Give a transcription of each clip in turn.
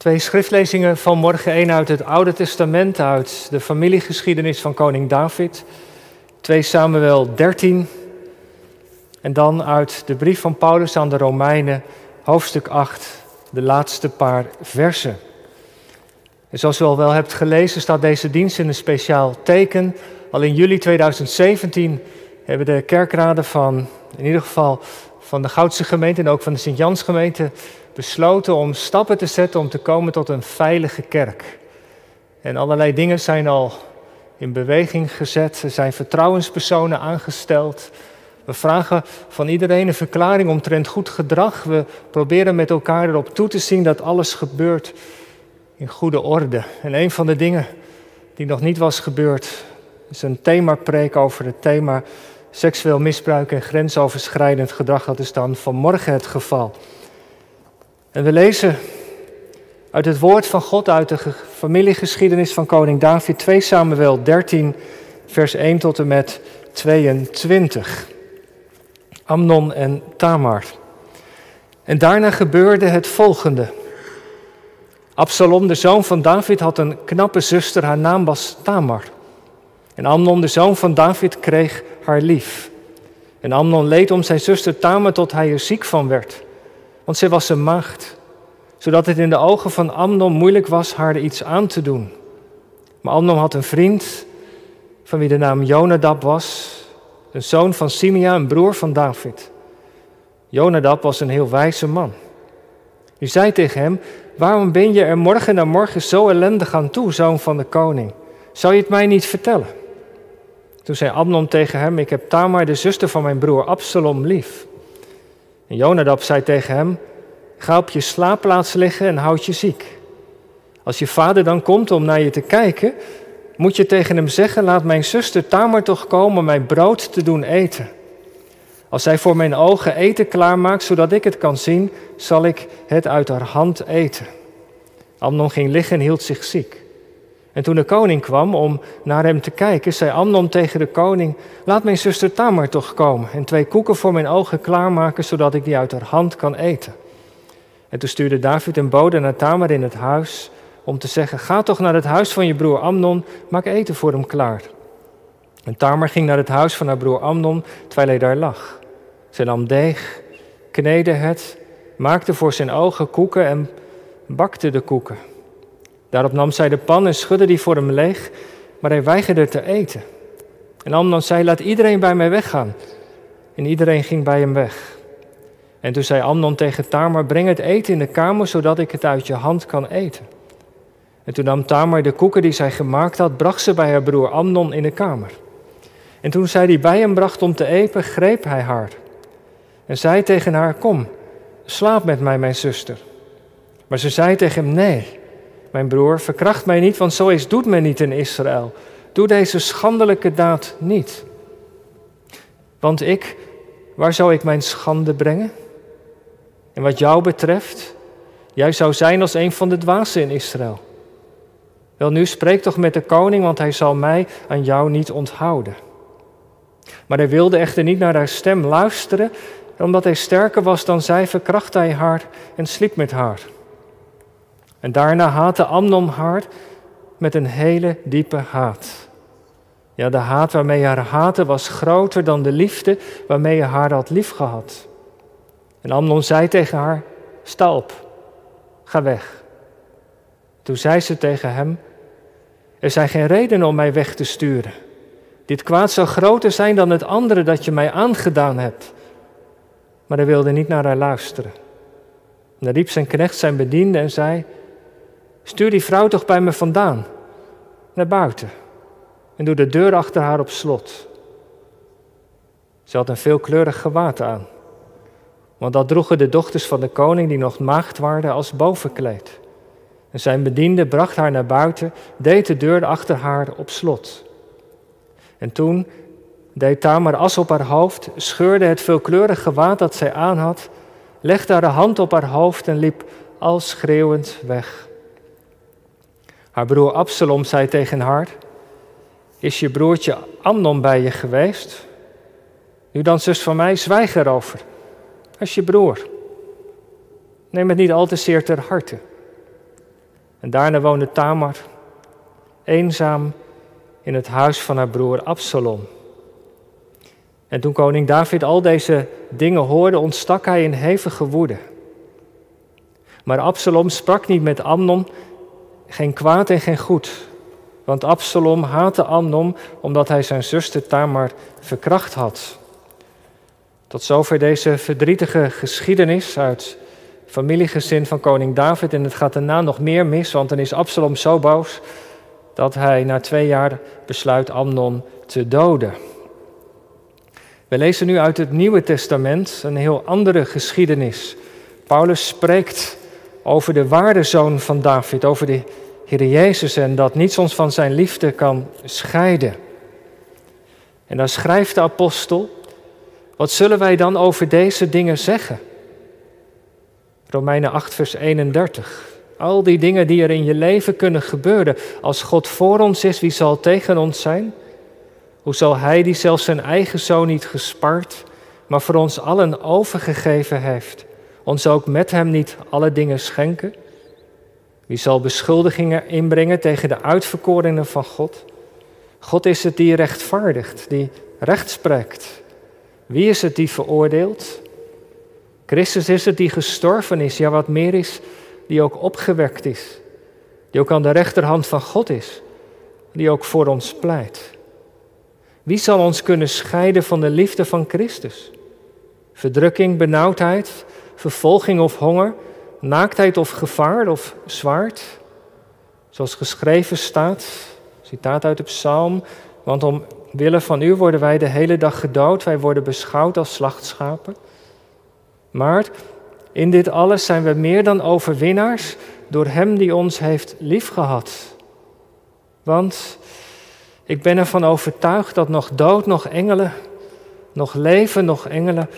Twee schriftlezingen van morgen. één uit het Oude Testament, uit de familiegeschiedenis van koning David. 2 Samuel 13. En dan uit de brief van Paulus aan de Romeinen, hoofdstuk 8, de laatste paar versen. En zoals u al wel hebt gelezen, staat deze dienst in een speciaal teken. Al in juli 2017 hebben de kerkraden van, in ieder geval van de Goudse gemeente en ook van de Sint-Jans gemeente, besloten om stappen te zetten om te komen tot een veilige kerk. En allerlei dingen zijn al in beweging gezet. Er zijn vertrouwenspersonen aangesteld. We vragen van iedereen een verklaring omtrent goed gedrag. We proberen met elkaar erop toe te zien dat alles gebeurt in goede orde. En een van de dingen die nog niet was gebeurd, is een themapreek over het thema seksueel misbruik en grensoverschrijdend gedrag. Dat is dan vanmorgen het geval. En we lezen uit het woord van God, uit de familiegeschiedenis van koning David, 2 Samuel 13, vers 1 tot en met 22. Amnon en Tamar. En daarna gebeurde het volgende. Absalom, de zoon van David, had een knappe zuster, haar naam was Tamar. En Amnon, de zoon van David, kreeg haar lief. En Amnon leed om zijn zuster Tamar tot hij er ziek van werd want zij was een maagd, zodat het in de ogen van Amnon moeilijk was haar iets aan te doen. Maar Amnon had een vriend van wie de naam Jonadab was, een zoon van Simea, een broer van David. Jonadab was een heel wijze man. Die zei tegen hem, waarom ben je er morgen na morgen zo ellendig aan toe, zoon van de koning? Zou je het mij niet vertellen? Toen zei Amnon tegen hem, ik heb Tamar, de zuster van mijn broer Absalom, lief. En Jonadab zei tegen hem: Ga op je slaapplaats liggen en houd je ziek. Als je vader dan komt om naar je te kijken, moet je tegen hem zeggen: Laat mijn zuster Tamar toch komen mijn brood te doen eten. Als zij voor mijn ogen eten klaarmaakt, zodat ik het kan zien, zal ik het uit haar hand eten. Amnon ging liggen en hield zich ziek. En toen de koning kwam om naar hem te kijken, zei Amnon tegen de koning: Laat mijn zuster Tamar toch komen en twee koeken voor mijn ogen klaarmaken, zodat ik die uit haar hand kan eten. En toen stuurde David een bode naar Tamar in het huis om te zeggen: Ga toch naar het huis van je broer Amnon, maak eten voor hem klaar. En Tamar ging naar het huis van haar broer Amnon terwijl hij daar lag. Zij nam deeg, kneedde het, maakte voor zijn ogen koeken en bakte de koeken. Daarop nam zij de pan en schudde die voor hem leeg, maar hij weigerde te eten. En Amnon zei, laat iedereen bij mij weggaan. En iedereen ging bij hem weg. En toen zei Amnon tegen Tamar, breng het eten in de kamer, zodat ik het uit je hand kan eten. En toen nam Tamar de koeken die zij gemaakt had, bracht ze bij haar broer Amnon in de kamer. En toen zij die bij hem bracht om te eten, greep hij haar. En zei tegen haar, kom, slaap met mij, mijn zuster. Maar ze zei tegen hem, nee, mijn broer, verkracht mij niet, want zoiets doet men niet in Israël. Doe deze schandelijke daad niet. Want ik, waar zou ik mijn schande brengen? En wat jou betreft, jij zou zijn als een van de dwazen in Israël. Wel nu, spreek toch met de koning, want hij zal mij aan jou niet onthouden. Maar hij wilde echter niet naar haar stem luisteren, en omdat hij sterker was dan zij, verkracht hij haar en sliep met haar. En daarna haatte Amnon haar met een hele diepe haat. Ja, de haat waarmee hij haar haatte was groter dan de liefde waarmee hij haar had liefgehad. En Amnon zei tegen haar, sta op, ga weg. Toen zei ze tegen hem, er zijn geen redenen om mij weg te sturen. Dit kwaad zou groter zijn dan het andere dat je mij aangedaan hebt. Maar hij wilde niet naar haar luisteren. En dan riep zijn knecht zijn bediende en zei, Stuur die vrouw toch bij me vandaan, naar buiten. En doe de deur achter haar op slot. Ze had een veelkleurig gewaad aan. Want dat droegen de dochters van de koning die nog maagd waren als bovenkleed. En zijn bediende bracht haar naar buiten, deed de deur achter haar op slot. En toen deed Tamar as op haar hoofd, scheurde het veelkleurig gewaad dat zij aan had, legde haar hand op haar hoofd en liep al schreeuwend weg. Haar broer Absalom zei tegen haar: Is je broertje Amnon bij je geweest? Nu dan, zus van mij, zwijg erover. Is je broer. Neem het niet al te zeer ter harte. En daarna woonde Tamar eenzaam in het huis van haar broer Absalom. En toen koning David al deze dingen hoorde, ontstak hij in hevige woede. Maar Absalom sprak niet met Amnon, geen kwaad en geen goed. Want Absalom haatte Amnon omdat hij zijn zuster Tamar verkracht had. Tot zover deze verdrietige geschiedenis uit familiegezin van koning David. En het gaat daarna nog meer mis, want dan is Absalom zo boos dat hij na twee jaar besluit Amnon te doden. We lezen nu uit het Nieuwe Testament een heel andere geschiedenis. Paulus spreekt over de waardezoon van David, over de Heer Jezus en dat niets ons van zijn liefde kan scheiden. En dan schrijft de apostel, wat zullen wij dan over deze dingen zeggen? Romeinen 8, vers 31. Al die dingen die er in je leven kunnen gebeuren. Als God voor ons is, wie zal tegen ons zijn? Hoe zal Hij die zelfs zijn eigen zoon niet gespaard, maar voor ons allen overgegeven heeft, ons ook met Hem niet alle dingen schenken? Wie zal beschuldigingen inbrengen tegen de uitverkorenen van God? God is het die rechtvaardigt, die recht spreekt. Wie is het die veroordeelt? Christus is het die gestorven is, ja wat meer is, die ook opgewekt is, die ook aan de rechterhand van God is, die ook voor ons pleit. Wie zal ons kunnen scheiden van de liefde van Christus? Verdrukking, benauwdheid, vervolging of honger, naaktheid of gevaar of zwaard? Zoals geschreven staat, citaat uit de psalm, want omwille van u worden wij de hele dag gedood, wij worden beschouwd als slachtschapen. Maar in dit alles zijn we meer dan overwinnaars door Hem die ons heeft liefgehad. Want ik ben ervan overtuigd dat nog dood, nog engelen, nog leven, nog engelen,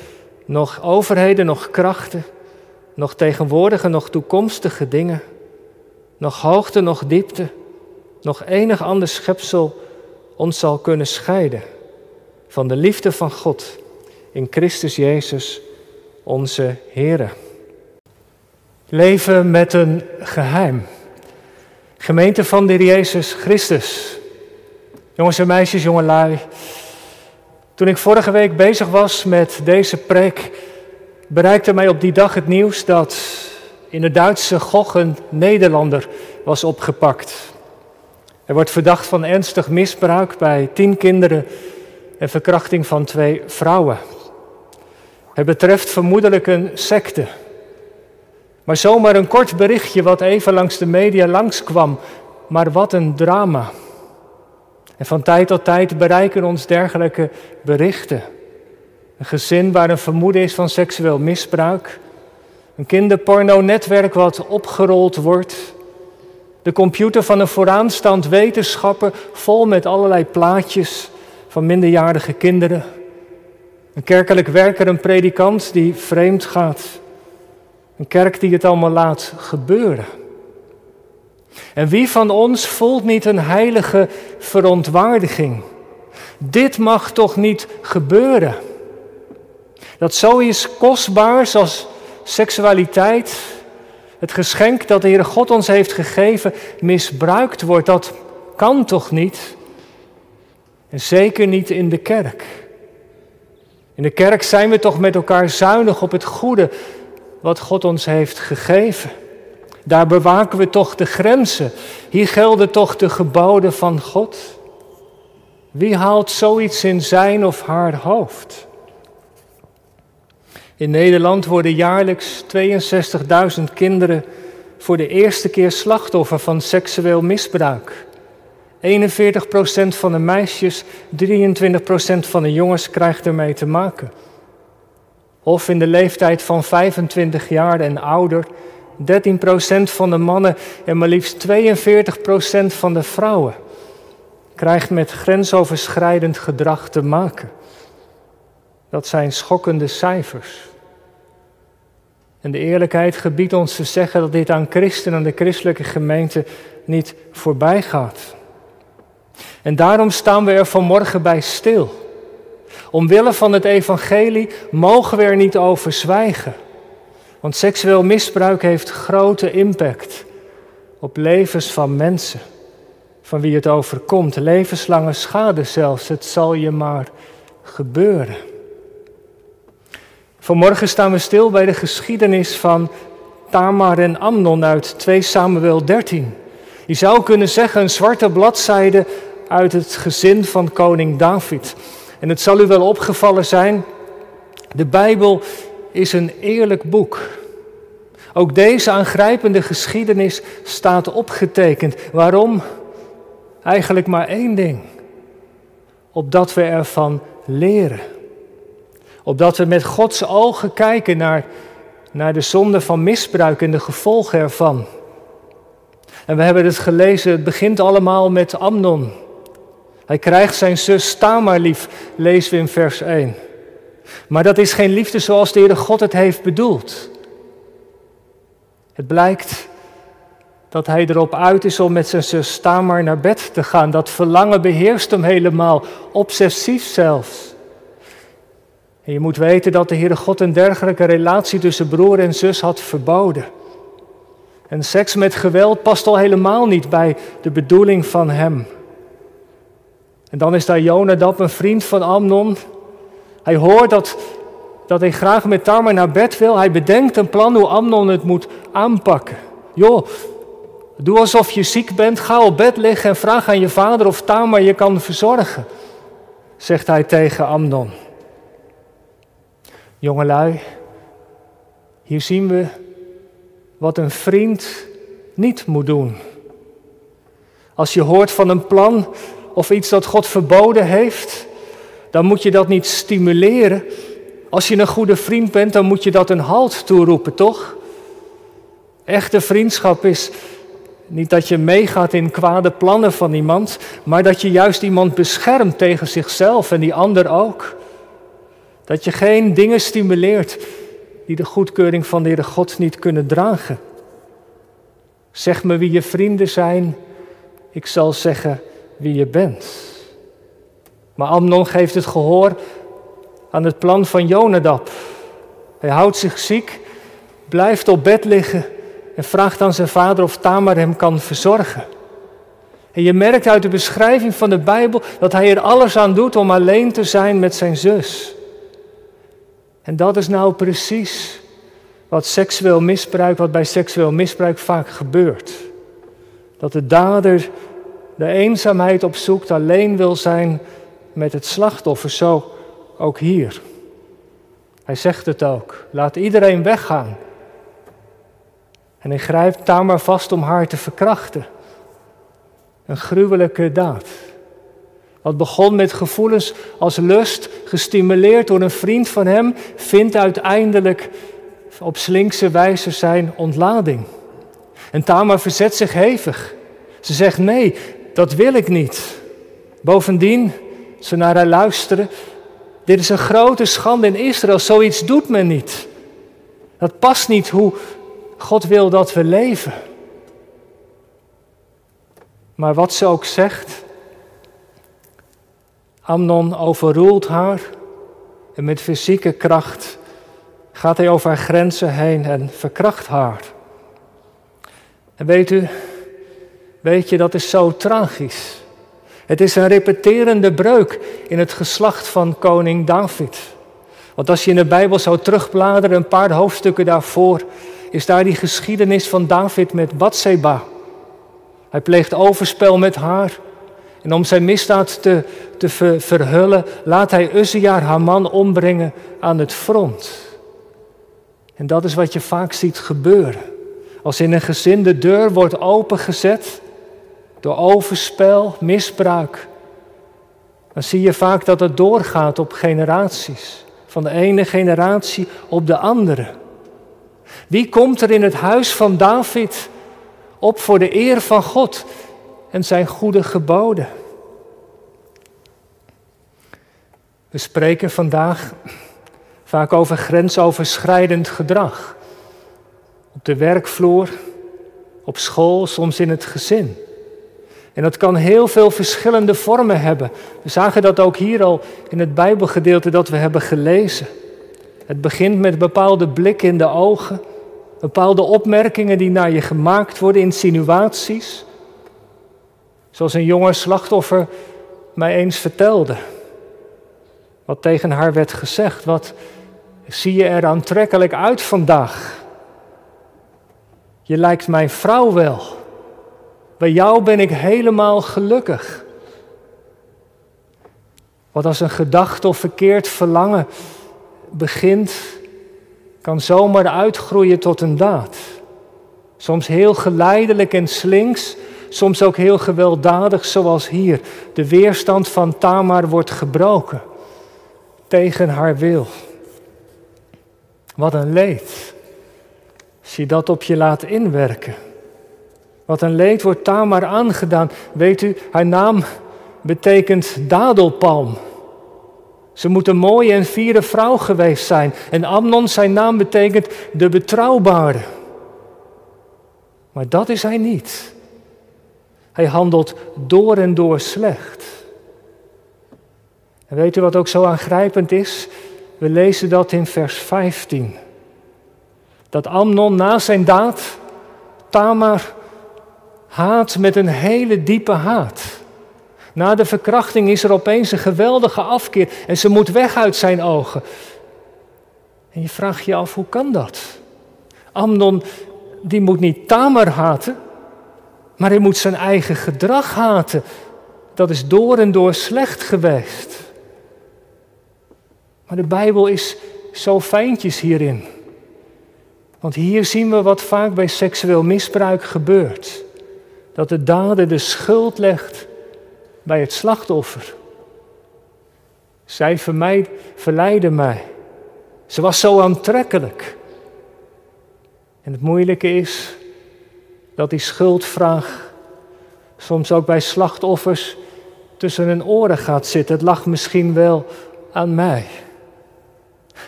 nog overheden, nog krachten, nog tegenwoordige, nog toekomstige dingen, nog hoogte, nog diepte, nog enig ander schepsel ons zal kunnen scheiden van de liefde van God in Christus Jezus, onze Here. Leven met een geheim. Gemeente van de Jezus Christus. Jongens en meisjes, jongelui. Toen ik vorige week bezig was met deze preek, bereikte mij op die dag het nieuws dat in de Duitse Gogh een Nederlander was opgepakt. Hij wordt verdacht van ernstig misbruik bij tien kinderen en verkrachting van twee vrouwen. Het betreft vermoedelijk een secte. Maar zomaar een kort berichtje wat even langs de media langskwam. Maar wat een drama. En van tijd tot tijd bereiken ons dergelijke berichten. Een gezin waar een vermoeden is van seksueel misbruik. Een kinderporno-netwerk wat opgerold wordt. De computer van een vooraanstaand wetenschapper vol met allerlei plaatjes van minderjarige kinderen. Een kerkelijk werker, een predikant die vreemd gaat. Een kerk die het allemaal laat gebeuren. En wie van ons voelt niet een heilige verontwaardiging? Dit mag toch niet gebeuren? Dat zoiets kostbaars als seksualiteit, het geschenk dat de Heere God ons heeft gegeven, misbruikt wordt, dat kan toch niet? En zeker niet in de kerk. In de kerk zijn we toch met elkaar zuinig op het goede wat God ons heeft gegeven. Daar bewaken we toch de grenzen. Hier gelden toch de geboden van God. Wie haalt zoiets in zijn of haar hoofd? In Nederland worden jaarlijks 62.000 kinderen voor de eerste keer slachtoffer van seksueel misbruik. 41% van de meisjes, 23% van de jongens krijgt ermee te maken. Of in de leeftijd van 25 jaar en ouder 13% van de mannen en maar liefst 42% van de vrouwen krijgt met grensoverschrijdend gedrag te maken. Dat zijn schokkende cijfers. En de eerlijkheid gebiedt ons te zeggen dat dit aan christenen en de christelijke gemeente niet voorbij gaat. En daarom staan we er vanmorgen bij stil. Omwille van het evangelie mogen we er niet over zwijgen. Want seksueel misbruik heeft grote impact op levens van mensen, van wie het overkomt, levenslange schade zelfs. Het zal je maar gebeuren. Vanmorgen staan we stil bij de geschiedenis van Tamar en Amnon uit 2 Samuel 13. Je zou kunnen zeggen een zwarte bladzijde uit het gezin van koning David. En het zal u wel opgevallen zijn, de Bijbel is een eerlijk boek. Ook deze aangrijpende geschiedenis staat opgetekend. Waarom? Eigenlijk maar één ding. Opdat we ervan leren. Opdat we met Gods ogen kijken naar, naar de zonde van misbruik en de gevolgen ervan. En we hebben het gelezen, het begint allemaal met Amnon. Hij krijgt zijn zus Tamar lief, lezen we in vers 1. Maar dat is geen liefde zoals de Heere God het heeft bedoeld. Het blijkt dat hij erop uit is om met zijn zus Tamar naar bed te gaan. Dat verlangen beheerst hem helemaal, obsessief zelfs. En je moet weten dat de Heere God een dergelijke relatie tussen broer en zus had verboden. En seks met geweld past al helemaal niet bij de bedoeling van hem. En dan is daar Jonadab, een vriend van Amnon. Hij hoort dat, dat hij graag met Tamar naar bed wil. Hij bedenkt een plan hoe Amnon het moet aanpakken. Joh, doe alsof je ziek bent, ga op bed liggen en vraag aan je vader of Tamar je kan verzorgen, zegt hij tegen Amnon. Jongelui, hier zien we wat een vriend niet moet doen. Als je hoort van een plan of iets dat God verboden heeft, dan moet je dat niet stimuleren. Als je een goede vriend bent, dan moet je dat een halt toeroepen, toch? Echte vriendschap is niet dat je meegaat in kwade plannen van iemand, maar dat je juist iemand beschermt tegen zichzelf en die ander ook. Dat je geen dingen stimuleert die de goedkeuring van de Heere God niet kunnen dragen. Zeg me wie je vrienden zijn, ik zal zeggen wie je bent. Maar Amnon geeft het gehoor aan het plan van Jonadab. Hij houdt zich ziek, blijft op bed liggen en vraagt aan zijn vader of Tamar hem kan verzorgen. En je merkt uit de beschrijving van de Bijbel dat hij er alles aan doet om alleen te zijn met zijn zus. En dat is nou precies wat seksueel misbruik, wat bij seksueel misbruik vaak gebeurt. Dat de dader de eenzaamheid opzoekt, alleen wil zijn met het slachtoffer, zo ook hier. Hij zegt het ook, laat iedereen weggaan. En hij grijpt Tamar vast om haar te verkrachten. Een gruwelijke daad. Wat begon met gevoelens als lust, gestimuleerd door een vriend van hem, vindt uiteindelijk op slinkse wijze zijn ontlading. En Tamar verzet zich hevig. Ze zegt: Nee, dat wil ik niet. Bovendien, ze naar haar luisteren, dit is een grote schande in Israël, zoiets doet men niet. Dat past niet hoe God wil dat we leven. Maar wat ze ook zegt, Amnon overroelt haar en met fysieke kracht gaat hij over haar grenzen heen en verkracht haar. En weet u, weet je, dat is zo tragisch. Het is een repeterende breuk in het geslacht van koning David. Want als je in de Bijbel zou terugbladeren, een paar hoofdstukken daarvoor, is daar die geschiedenis van David met Bathseba. Hij pleegt overspel met haar. En om zijn misdaad te, te verhullen, laat hij Uzziah, haar man, ombrengen aan het front. En dat is wat je vaak ziet gebeuren. Als in een gezin de deur wordt opengezet door overspel, misbruik, dan zie je vaak dat het doorgaat op generaties. Van de ene generatie op de andere. Wie komt er in het huis van David op voor de eer van God en zijn goede geboden? We spreken vandaag vaak over grensoverschrijdend gedrag. Op de werkvloer, op school, soms in het gezin. En dat kan heel veel verschillende vormen hebben. We zagen dat ook hier al in het Bijbelgedeelte dat we hebben gelezen. Het begint met bepaalde blikken in de ogen, Bepaalde opmerkingen die naar je gemaakt worden, insinuaties. Zoals een jonge slachtoffer mij eens vertelde. Wat tegen haar werd gezegd. Wat zie je er aantrekkelijk uit vandaag? Je lijkt mijn vrouw wel. Bij jou ben ik helemaal gelukkig. Wat als een gedachte of verkeerd verlangen begint, kan zomaar uitgroeien tot een daad. Soms heel geleidelijk en slinks, soms ook heel gewelddadig, zoals hier. De weerstand van Tamar wordt gebroken tegen haar wil. Wat een leed. Als je dat op je laat inwerken. Wat een leed wordt Tamar aangedaan. Weet u, haar naam betekent dadelpalm. Ze moet een mooie en fiere vrouw geweest zijn. En Amnon, zijn naam betekent de betrouwbare. Maar dat is hij niet. Hij handelt door en door slecht. En weet u wat ook zo aangrijpend is? We lezen dat in vers 15. Dat Amnon na zijn daad Tamar haat met een hele diepe haat. Na de verkrachting is er opeens een geweldige afkeer en ze moet weg uit zijn ogen. En je vraagt je af, hoe kan dat? Amnon, die moet niet Tamar haten, maar hij moet zijn eigen gedrag haten. Dat is door en door slecht geweest. Maar de Bijbel is zo fijntjes hierin. Want hier zien we wat vaak bij seksueel misbruik gebeurt. Dat de dader de schuld legt bij het slachtoffer. Zij verleidde mij. Ze was zo aantrekkelijk. En het moeilijke is dat die schuldvraag soms ook bij slachtoffers tussen hun oren gaat zitten. Het lag misschien wel aan mij.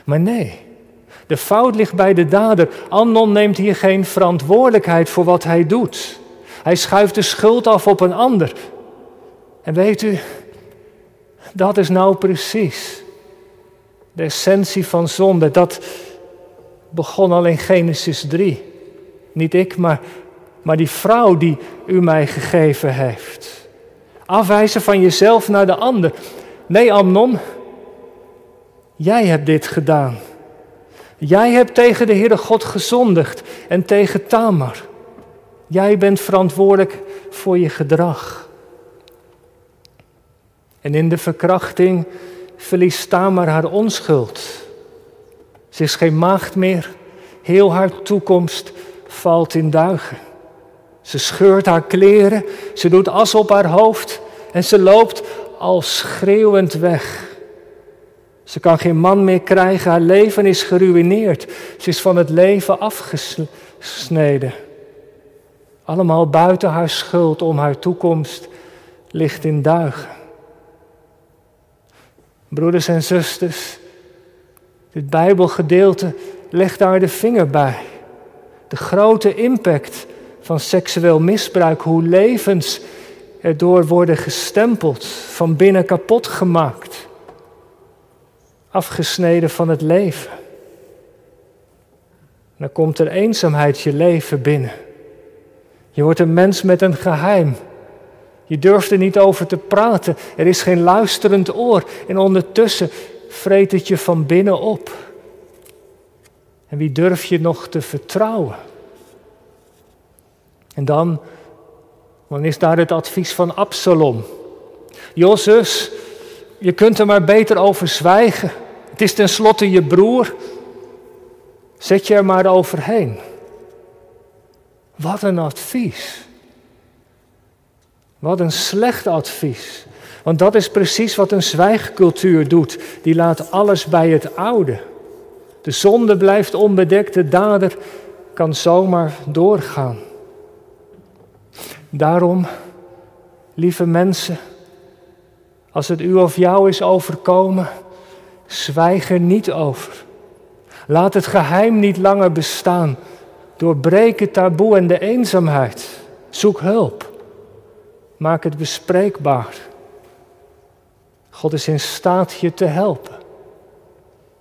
Maar nee, de fout ligt bij de dader. Amnon neemt hier geen verantwoordelijkheid voor wat hij doet. Hij schuift de schuld af op een ander. En weet u, dat is nou precies de essentie van zonde. Dat begon al in Genesis 3. Niet ik, maar, maar die vrouw die u mij gegeven heeft. Afwijzen van jezelf naar de ander. Nee, Amnon, jij hebt dit gedaan. Jij hebt tegen de Heere God gezondigd en tegen Tamar. Jij bent verantwoordelijk voor je gedrag. En in de verkrachting verliest Tamar haar onschuld. Ze is geen maagd meer. Heel haar toekomst valt in duigen. Ze scheurt haar kleren, ze doet as op haar hoofd en ze loopt al schreeuwend weg. Ze kan geen man meer krijgen, haar leven is geruineerd. Ze is van het leven afgesneden. Allemaal buiten haar schuld om haar toekomst ligt in duigen. Broeders en zusters, dit Bijbelgedeelte legt daar de vinger bij. De grote impact van seksueel misbruik, hoe levens erdoor worden gestempeld, van binnen kapot gemaakt, afgesneden van het leven. Dan komt er eenzaamheid je leven binnen. Je wordt een mens met een geheim. Je durft er niet over te praten. Er is geen luisterend oor. En ondertussen vreet het je van binnen op. En wie durf je nog te vertrouwen? En dan, dan is daar het advies van Absalom. Jozus, je kunt er maar beter over zwijgen. Het is tenslotte je broer. Zet je er maar overheen. Wat een advies. Wat een slecht advies. Want dat is precies wat een zwijgcultuur doet. Die laat alles bij het oude. De zonde blijft onbedekt, de dader kan zomaar doorgaan. Daarom, lieve mensen, als het u of jou is overkomen, zwijg er niet over. Laat het geheim niet langer bestaan. Doorbreek het taboe en de eenzaamheid. Zoek hulp. Maak het bespreekbaar. God is in staat je te helpen.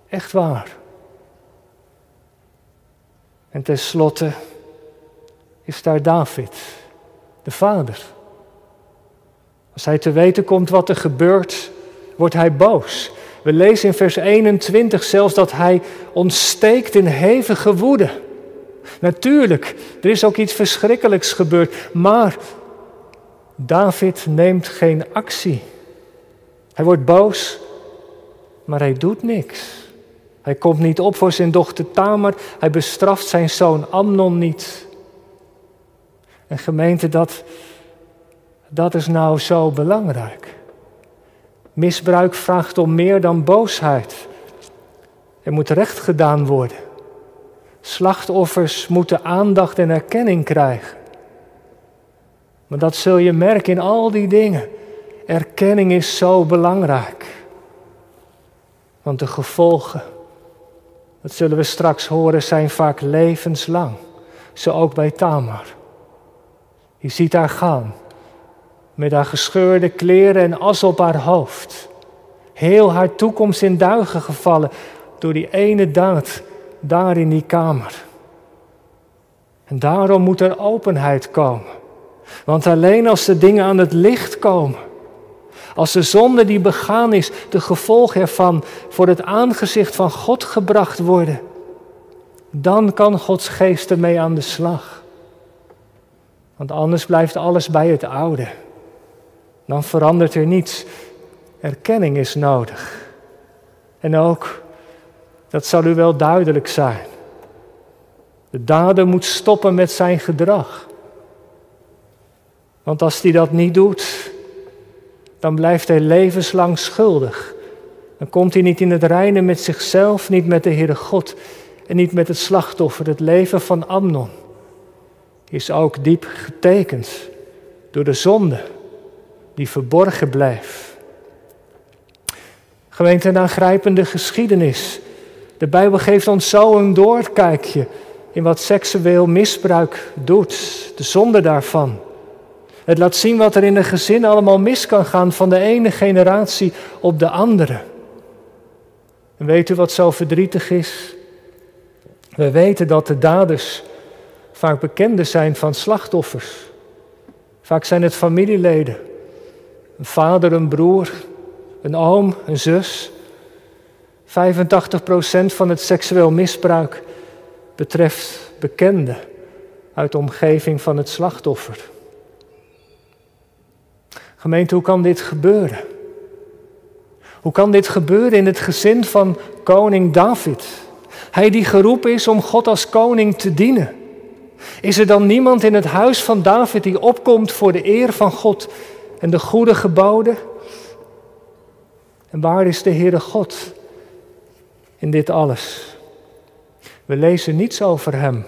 Echt waar. En tenslotte is daar David, de vader. Als hij te weten komt wat er gebeurt, wordt hij boos. We lezen in vers 21 zelfs dat hij ontsteekt in hevige woede. Natuurlijk, er is ook iets verschrikkelijks gebeurd, maar David neemt geen actie. Hij wordt boos, maar hij doet niks. Hij komt niet op voor zijn dochter Tamar, hij bestraft zijn zoon Amnon niet. En gemeente, dat, dat is nou zo belangrijk. Misbruik vraagt om meer dan boosheid. Er moet recht gedaan worden. Slachtoffers moeten aandacht en erkenning krijgen. Maar dat zul je merken in al die dingen. Erkenning is zo belangrijk. Want de gevolgen, dat zullen we straks horen, zijn vaak levenslang. Zo ook bij Tamar. Je ziet haar gaan met haar gescheurde kleren en as op haar hoofd. Heel haar toekomst in duigen gevallen door die ene daad daar in die kamer. En daarom moet er openheid komen. Want alleen als de dingen aan het licht komen, als de zonde die begaan is, de gevolgen ervan voor het aangezicht van God gebracht worden, dan kan Gods geest ermee aan de slag. Want anders blijft alles bij het oude. Dan verandert er niets. Erkenning is nodig. En ook, dat zal u wel duidelijk zijn. De dader moet stoppen met zijn gedrag. Want als hij dat niet doet, dan blijft hij levenslang schuldig. Dan komt hij niet in het reine met zichzelf, niet met de Heere God en niet met het slachtoffer. Het leven van Amnon is ook diep getekend door de zonde die verborgen blijft. Gemeente, een aangrijpende geschiedenis. De Bijbel geeft ons zo een doorkijkje in wat seksueel misbruik doet, de zonde daarvan. Het laat zien wat er in een gezin allemaal mis kan gaan van de ene generatie op de andere. En weet u wat zo verdrietig is? We weten dat de daders vaak bekenden zijn van slachtoffers. Vaak zijn het familieleden. Een vader, een broer, een oom, een zus. 85% van het seksueel misbruik betreft bekenden uit de omgeving van het slachtoffer. Gemeente, hoe kan dit gebeuren? Hoe kan dit gebeuren in het gezin van koning David? Hij die geroepen is om God als koning te dienen. Is er dan niemand in het huis van David die opkomt voor de eer van God en de goede geboden? En waar is de Heere God in dit alles? We lezen niets over Hem.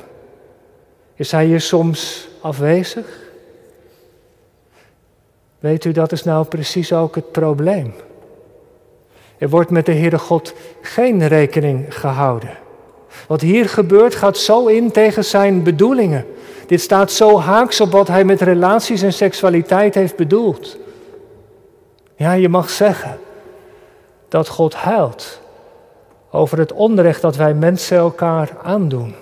Is Hij hier soms afwezig? Weet u, dat is nou precies ook het probleem. Er wordt met de Heere God geen rekening gehouden. Wat hier gebeurt gaat zo in tegen zijn bedoelingen. Dit staat zo haaks op wat hij met relaties en seksualiteit heeft bedoeld. Ja, je mag zeggen dat God huilt over het onrecht dat wij mensen elkaar aandoen.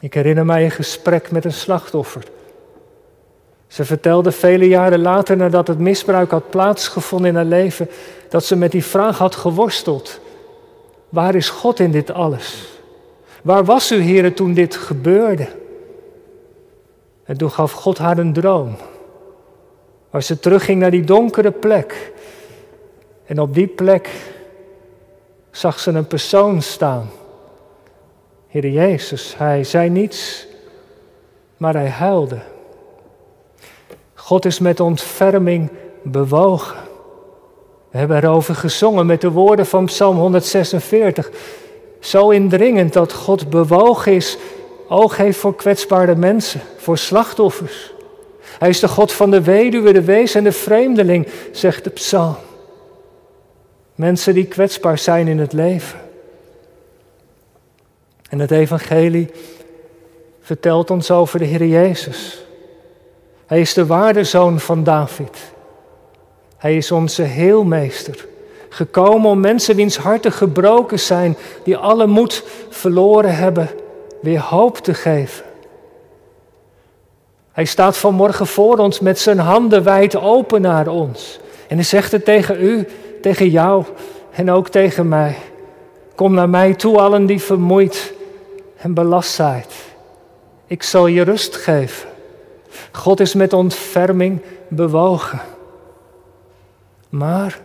Ik herinner mij een gesprek met een slachtoffer. Ze vertelde vele jaren later, nadat het misbruik had plaatsgevonden in haar leven, dat ze met die vraag had geworsteld. Waar is God in dit alles? Waar was u, Heer, toen dit gebeurde? En toen gaf God haar een droom. Waar ze terugging naar die donkere plek. En op die plek zag ze een persoon staan. Heer Jezus, hij zei niets, maar hij huilde. God is met ontferming bewogen. We hebben erover gezongen met de woorden van Psalm 146. Zo indringend dat God bewogen is, oog heeft voor kwetsbare mensen, voor slachtoffers. Hij is de God van de weduwe, de wees en de vreemdeling, zegt de psalm. Mensen die kwetsbaar zijn in het leven. En het evangelie vertelt ons over de Heer Jezus. Hij is de waarde zoon van David. Hij is onze heelmeester, Gekomen om mensen wiens harten gebroken zijn, die alle moed verloren hebben, weer hoop te geven. Hij staat vanmorgen voor ons met zijn handen wijd open naar ons. En hij zegt het tegen u, tegen jou en ook tegen mij. Kom naar mij toe, allen die vermoeid en belast zijn. Ik zal je rust geven. God is met ontferming bewogen. Maar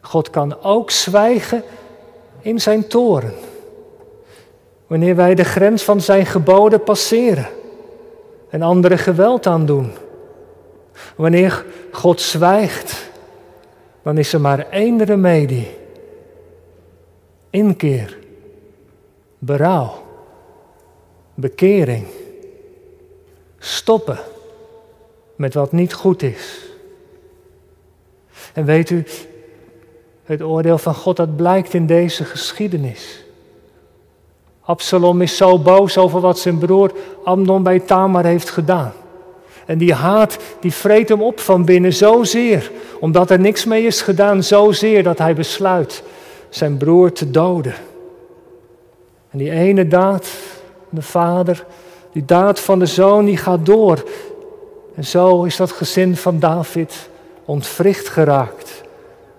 God kan ook zwijgen in zijn toren. Wanneer wij de grens van zijn geboden passeren en anderen geweld aandoen. Wanneer God zwijgt, dan is er maar één remedie. Inkeer, berouw, bekering. Stoppen met wat niet goed is. En weet u, het oordeel van God dat blijkt in deze geschiedenis. Absalom is zo boos over wat zijn broer Amnon bij Tamar heeft gedaan. En die haat, die vreet hem op van binnen zozeer, omdat er niks mee is gedaan, zozeer dat hij besluit zijn broer te doden. En die ene daad, de vader, die daad van de zoon, die gaat door. En zo is dat gezin van David ontwricht geraakt.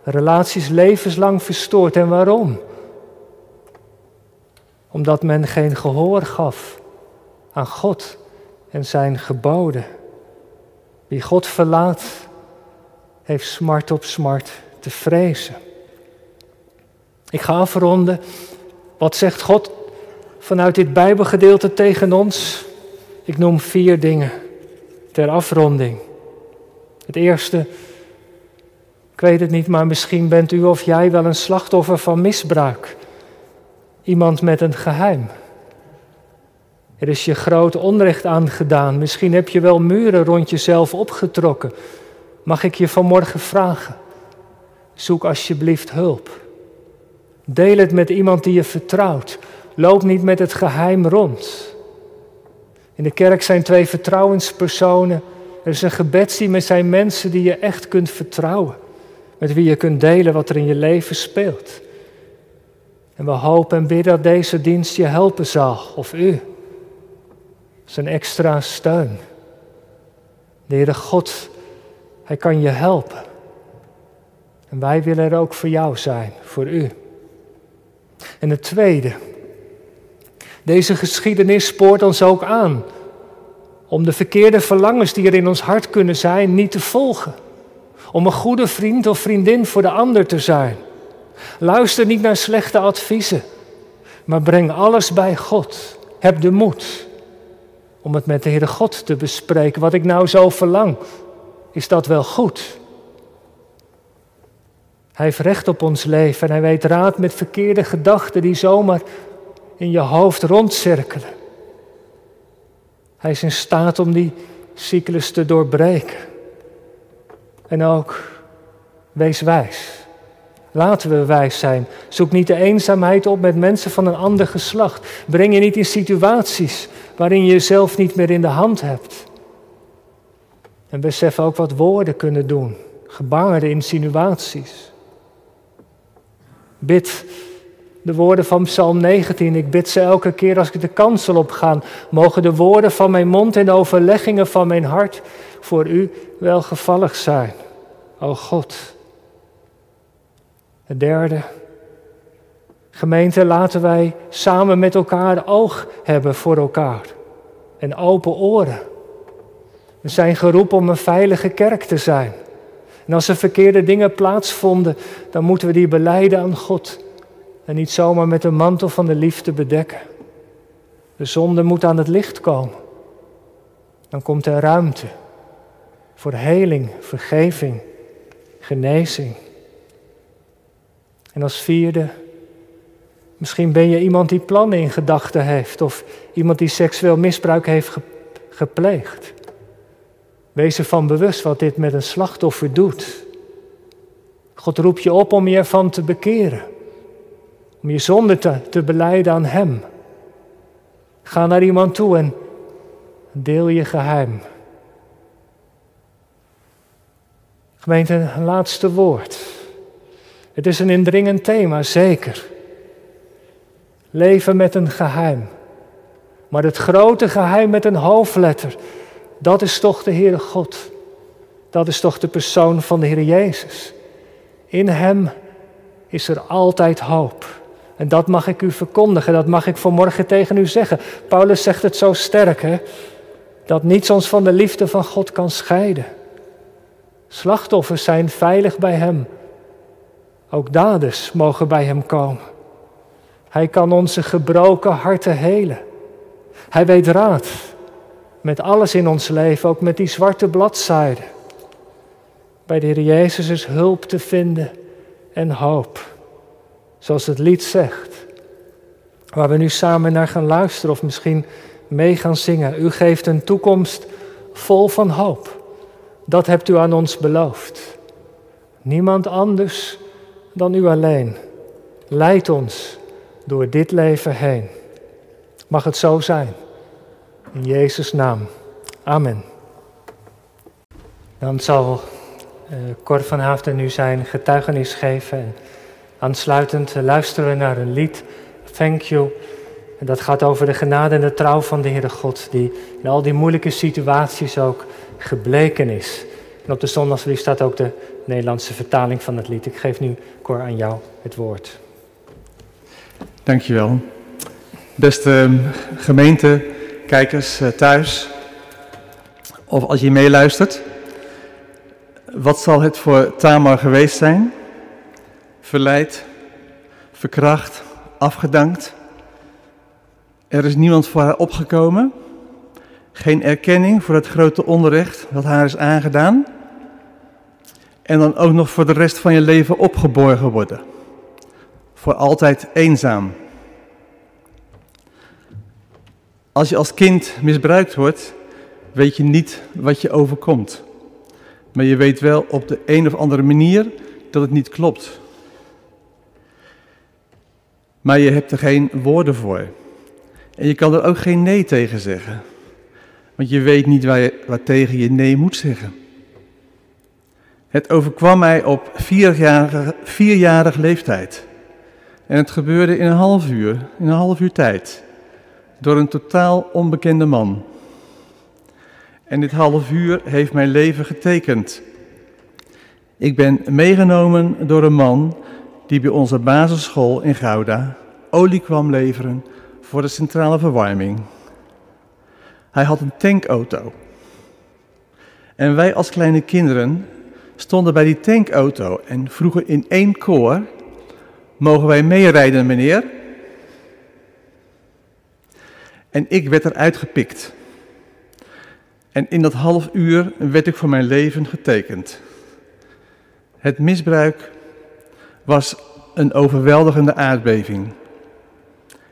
Relaties levenslang verstoord. En waarom? Omdat men geen gehoor gaf aan God en zijn geboden. Wie God verlaat, heeft smart op smart te vrezen. Ik ga afronden. Wat zegt God vanuit dit Bijbelgedeelte tegen ons? Ik noem vier dingen ter afronding. Het eerste, ik weet het niet, maar misschien bent u of jij wel een slachtoffer van misbruik. Iemand met een geheim. Er is je groot onrecht aangedaan. Misschien heb je wel muren rond jezelf opgetrokken. Mag ik je vanmorgen vragen? Zoek alsjeblieft hulp. Deel het met iemand die je vertrouwt. Loop niet met het geheim rond. In de kerk zijn twee vertrouwenspersonen. Er is een gebedsteam met zijn mensen die je echt kunt vertrouwen. Met wie je kunt delen wat er in je leven speelt. En we hopen en bidden dat deze dienst je helpen zal, of u. Zijn extra steun. De Heere God, Hij kan je helpen. En wij willen er ook voor jou zijn, voor u. En het tweede, deze geschiedenis spoort ons ook aan om de verkeerde verlangens die er in ons hart kunnen zijn niet te volgen. Om een goede vriend of vriendin voor de ander te zijn. Luister niet naar slechte adviezen, maar breng alles bij God. Heb de moed om het met de Heere God te bespreken. Wat ik nou zo verlang, is dat wel goed? Hij heeft recht op ons leven en hij weet raad met verkeerde gedachten die zomaar in je hoofd rondcirkelen. Hij is in staat om die cyclus te doorbreken. En ook, wees wijs. Laten we wijs zijn. Zoek niet de eenzaamheid op met mensen van een ander geslacht. Breng je niet in situaties waarin je jezelf niet meer in de hand hebt. En besef ook wat woorden kunnen doen. Gebaren, insinuaties. Bid de woorden van Psalm 19. Ik bid ze elke keer als ik de kansel op ga. Mogen de woorden van mijn mond en de overleggingen van mijn hart voor u welgevallig zijn. O God. Het derde. Gemeente, laten wij samen met elkaar oog hebben voor elkaar. En open oren. We zijn geroepen om een veilige kerk te zijn. En als er verkeerde dingen plaatsvonden, dan moeten we die beleiden aan God. En niet zomaar met de mantel van de liefde bedekken. De zonde moet aan het licht komen. Dan komt er ruimte voor heling, vergeving, genezing. En als vierde, misschien ben je iemand die plannen in gedachten heeft of iemand die seksueel misbruik heeft gepleegd. Wees ervan bewust wat dit met een slachtoffer doet. God roept je op om je ervan te bekeren. Om je zonde te, te beleiden aan Hem. Ga naar iemand toe en deel je geheim. Gemeente, een laatste woord. Het is een indringend thema, zeker. Leven met een geheim. Maar het grote geheim met een hoofdletter, dat is toch de Heere God. Dat is toch de persoon van de Heer Jezus. In Hem is er altijd hoop. En dat mag ik u verkondigen, dat mag ik vanmorgen tegen u zeggen. Paulus zegt het zo sterk, hè? Dat niets ons van de liefde van God kan scheiden. Slachtoffers zijn veilig bij Hem. Ook daders mogen bij Hem komen. Hij kan onze gebroken harten helen. Hij weet raad met alles in ons leven, ook met die zwarte bladzijden. Bij de Heer Jezus is hulp te vinden en hoop. Zoals het lied zegt. Waar we nu samen naar gaan luisteren of misschien mee gaan zingen. U geeft een toekomst vol van hoop. Dat hebt u aan ons beloofd. Niemand anders dan u alleen leidt ons door dit leven heen. Mag het zo zijn. In Jezus' naam. Amen. Dan zal uh, Cor van Haafden nu zijn getuigenis geven. En aansluitend luisteren we naar een lied, Thank You. En dat gaat over de genade en de trouw van de Heere God, die in al die moeilijke situaties ook gebleken is. En op de zondagsbrief staat ook de Nederlandse vertaling van het lied. Ik geef nu, Cor, aan jou het woord. Dankjewel. Beste ehm, gemeente, kijkers eh, thuis, of als je meeluistert. Wat zal het voor Tamar geweest zijn? Verleid, verkracht, afgedankt. Er is niemand voor haar opgekomen. Geen erkenning voor het grote onrecht dat haar is aangedaan. En dan ook nog voor de rest van je leven opgeborgen worden. Voor altijd eenzaam. Als je als kind misbruikt wordt, weet je niet wat je overkomt. Maar je weet wel op de een of andere manier dat het niet klopt. Maar je hebt er geen woorden voor. En je kan er ook geen nee tegen zeggen. Want je weet niet waar, je, waar tegen je nee moet zeggen. Het overkwam mij op vierjarige, vierjarig leeftijd. En het gebeurde in een half uur, in een half uur tijd. Door een totaal onbekende man. En dit half uur heeft mijn leven getekend. Ik ben meegenomen door een man die bij onze basisschool in Gouda olie kwam leveren voor de centrale verwarming. Hij had een tankauto. En wij als kleine kinderen stonden bij die tankauto en vroegen in één koor: Mogen wij meerijden, meneer? En ik werd eruit gepikt. En in dat half uur werd ik voor mijn leven getekend. Het misbruik was een overweldigende aardbeving.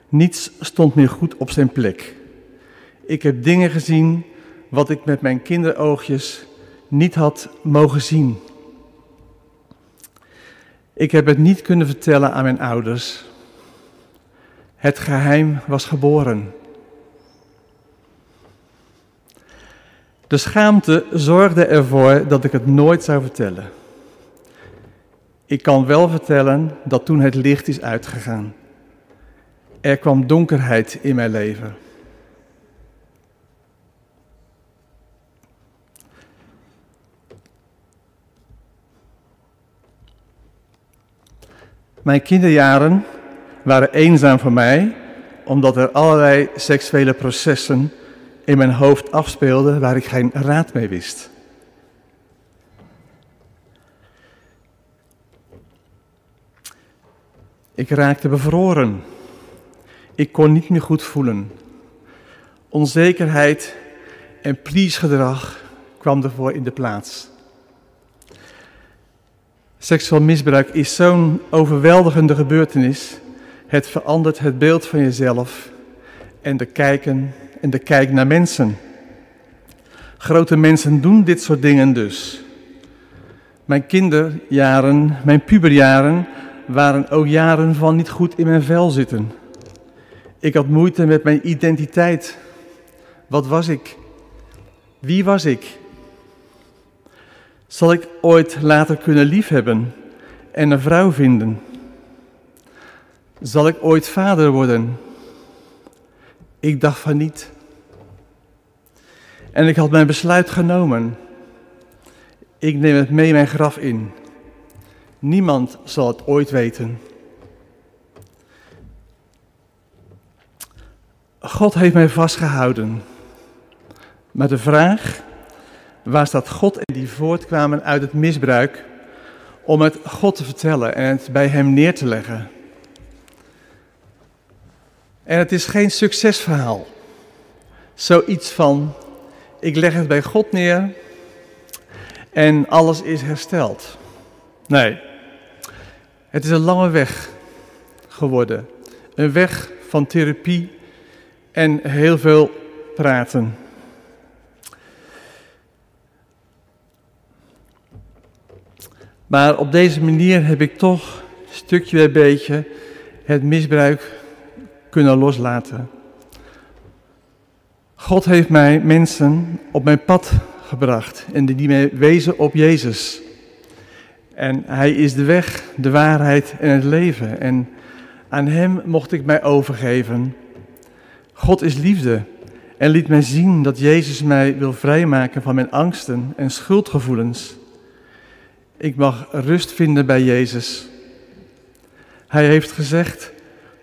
Niets stond meer goed op zijn plek. Ik heb dingen gezien wat ik met mijn kinderoogjes niet had mogen zien. Ik heb het niet kunnen vertellen aan mijn ouders. Het geheim was geboren. De schaamte zorgde ervoor dat ik het nooit zou vertellen. Ik kan wel vertellen dat toen het licht is uitgegaan. Er kwam donkerheid in mijn leven. Mijn kinderjaren waren eenzaam voor mij, omdat er allerlei seksuele processen in mijn hoofd afspeelden waar ik geen raad mee wist. Ik raakte bevroren. Ik kon niet meer goed voelen. Onzekerheid en please-gedrag kwam ervoor in de plaats. Seksueel misbruik is zo'n overweldigende gebeurtenis. Het verandert het beeld van jezelf en de kijken en de kijk naar mensen. Grote mensen doen dit soort dingen dus. Mijn kinderjaren, mijn puberjaren waren ook jaren van niet goed in mijn vel zitten. Ik had moeite met mijn identiteit. Wat was ik? Wie was ik? Zal ik ooit later kunnen liefhebben en een vrouw vinden? Zal ik ooit vader worden? Ik dacht van niet. En ik had mijn besluit genomen. Ik neem het mee mijn graf in. Niemand zal het ooit weten. God heeft mij vastgehouden. Maar de vraag, waar staat God en die voortkwamen uit het misbruik, om het God te vertellen en het bij Hem neer te leggen. En het is geen succesverhaal. Zoiets van, ik leg het bij God neer en alles is hersteld. Nee, het is een lange weg geworden. Een weg van therapie en heel veel praten. Maar op deze manier heb ik toch stukje bij beetje het misbruik kunnen loslaten. God heeft mij mensen op mijn pad gebracht en die mij wezen op Jezus. En Hij is de weg, de waarheid en het leven. En aan Hem mocht ik mij overgeven. God is liefde en liet mij zien dat Jezus mij wil vrijmaken van mijn angsten en schuldgevoelens. Ik mag rust vinden bij Jezus. Hij heeft gezegd: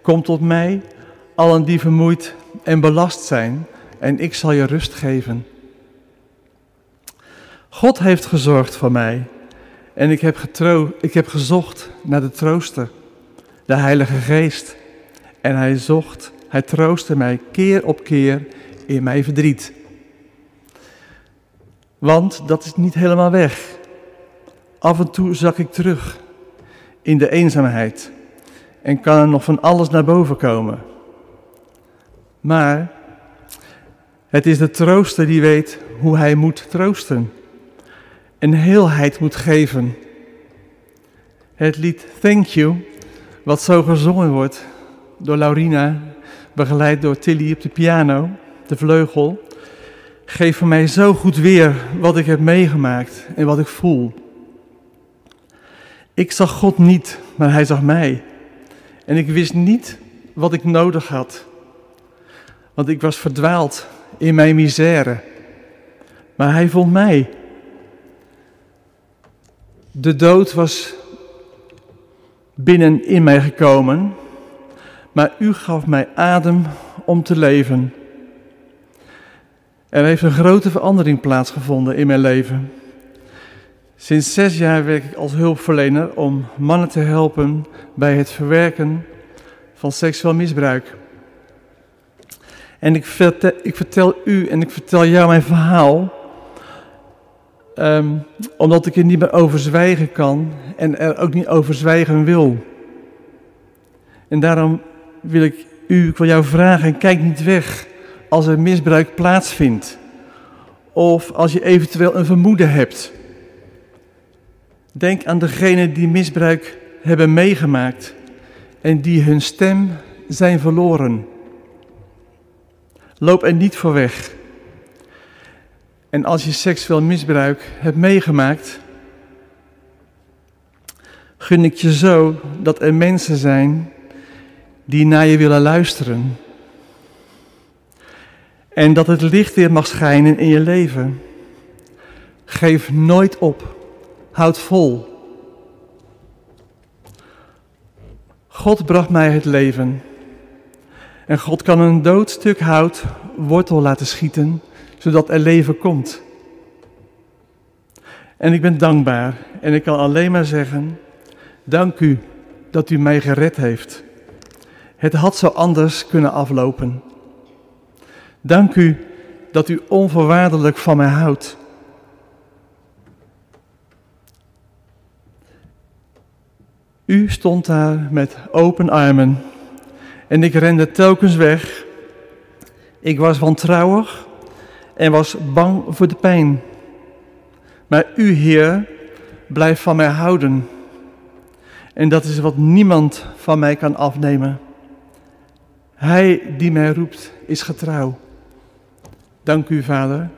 Kom tot mij, allen die vermoeid en belast zijn, en ik zal je rust geven. God heeft gezorgd voor mij en ik heb, ik heb gezocht naar de trooster, de Heilige Geest. En hij zocht, hij troostte mij keer op keer in mijn verdriet. Want dat is niet helemaal weg. Af en toe zak ik terug in de eenzaamheid en kan er nog van alles naar boven komen. Maar het is de trooster die weet hoe hij moet troosten en heelheid moet geven. Het lied Thank You, wat zo gezongen wordt door Laurina, begeleid door Tilly op de piano, de vleugel, geeft voor mij zo goed weer wat ik heb meegemaakt en wat ik voel. Ik zag God niet, maar Hij zag mij. En ik wist niet wat ik nodig had. Want ik was verdwaald in mijn misère. Maar Hij vond mij. De dood was binnen in mij gekomen, maar u gaf mij adem om te leven. Er heeft een grote verandering plaatsgevonden in mijn leven. Sinds zes jaar werk ik als hulpverlener om mannen te helpen bij het verwerken van seksueel misbruik. En ik vertel, ik vertel u en ik vertel jou mijn verhaal, ehm, omdat ik er niet meer over zwijgen kan en er ook niet over zwijgen wil. En daarom wil ik u, ik wil jou vragen, kijk niet weg als er misbruik plaatsvindt. Of als je eventueel een vermoeden hebt. Denk aan degenen die misbruik hebben meegemaakt en die hun stem zijn verloren. Loop er niet voor weg. En als je seksueel misbruik hebt meegemaakt, gun ik je zo dat er mensen zijn die naar je willen luisteren. En dat het licht weer mag schijnen in je leven. Geef nooit op. Houd vol. God bracht mij het leven. En God kan een dood stuk hout wortel laten schieten, zodat er leven komt. En ik ben dankbaar en ik kan alleen maar zeggen, dank u dat u mij gered heeft. Het had zo anders kunnen aflopen. Dank u dat u onvoorwaardelijk van mij houdt. U stond daar met open armen en ik rende telkens weg. Ik was wantrouwig en was bang voor de pijn. Maar u, Heer, blijft van mij houden. En dat is wat niemand van mij kan afnemen. Hij die mij roept is getrouw. Dank u, Vader.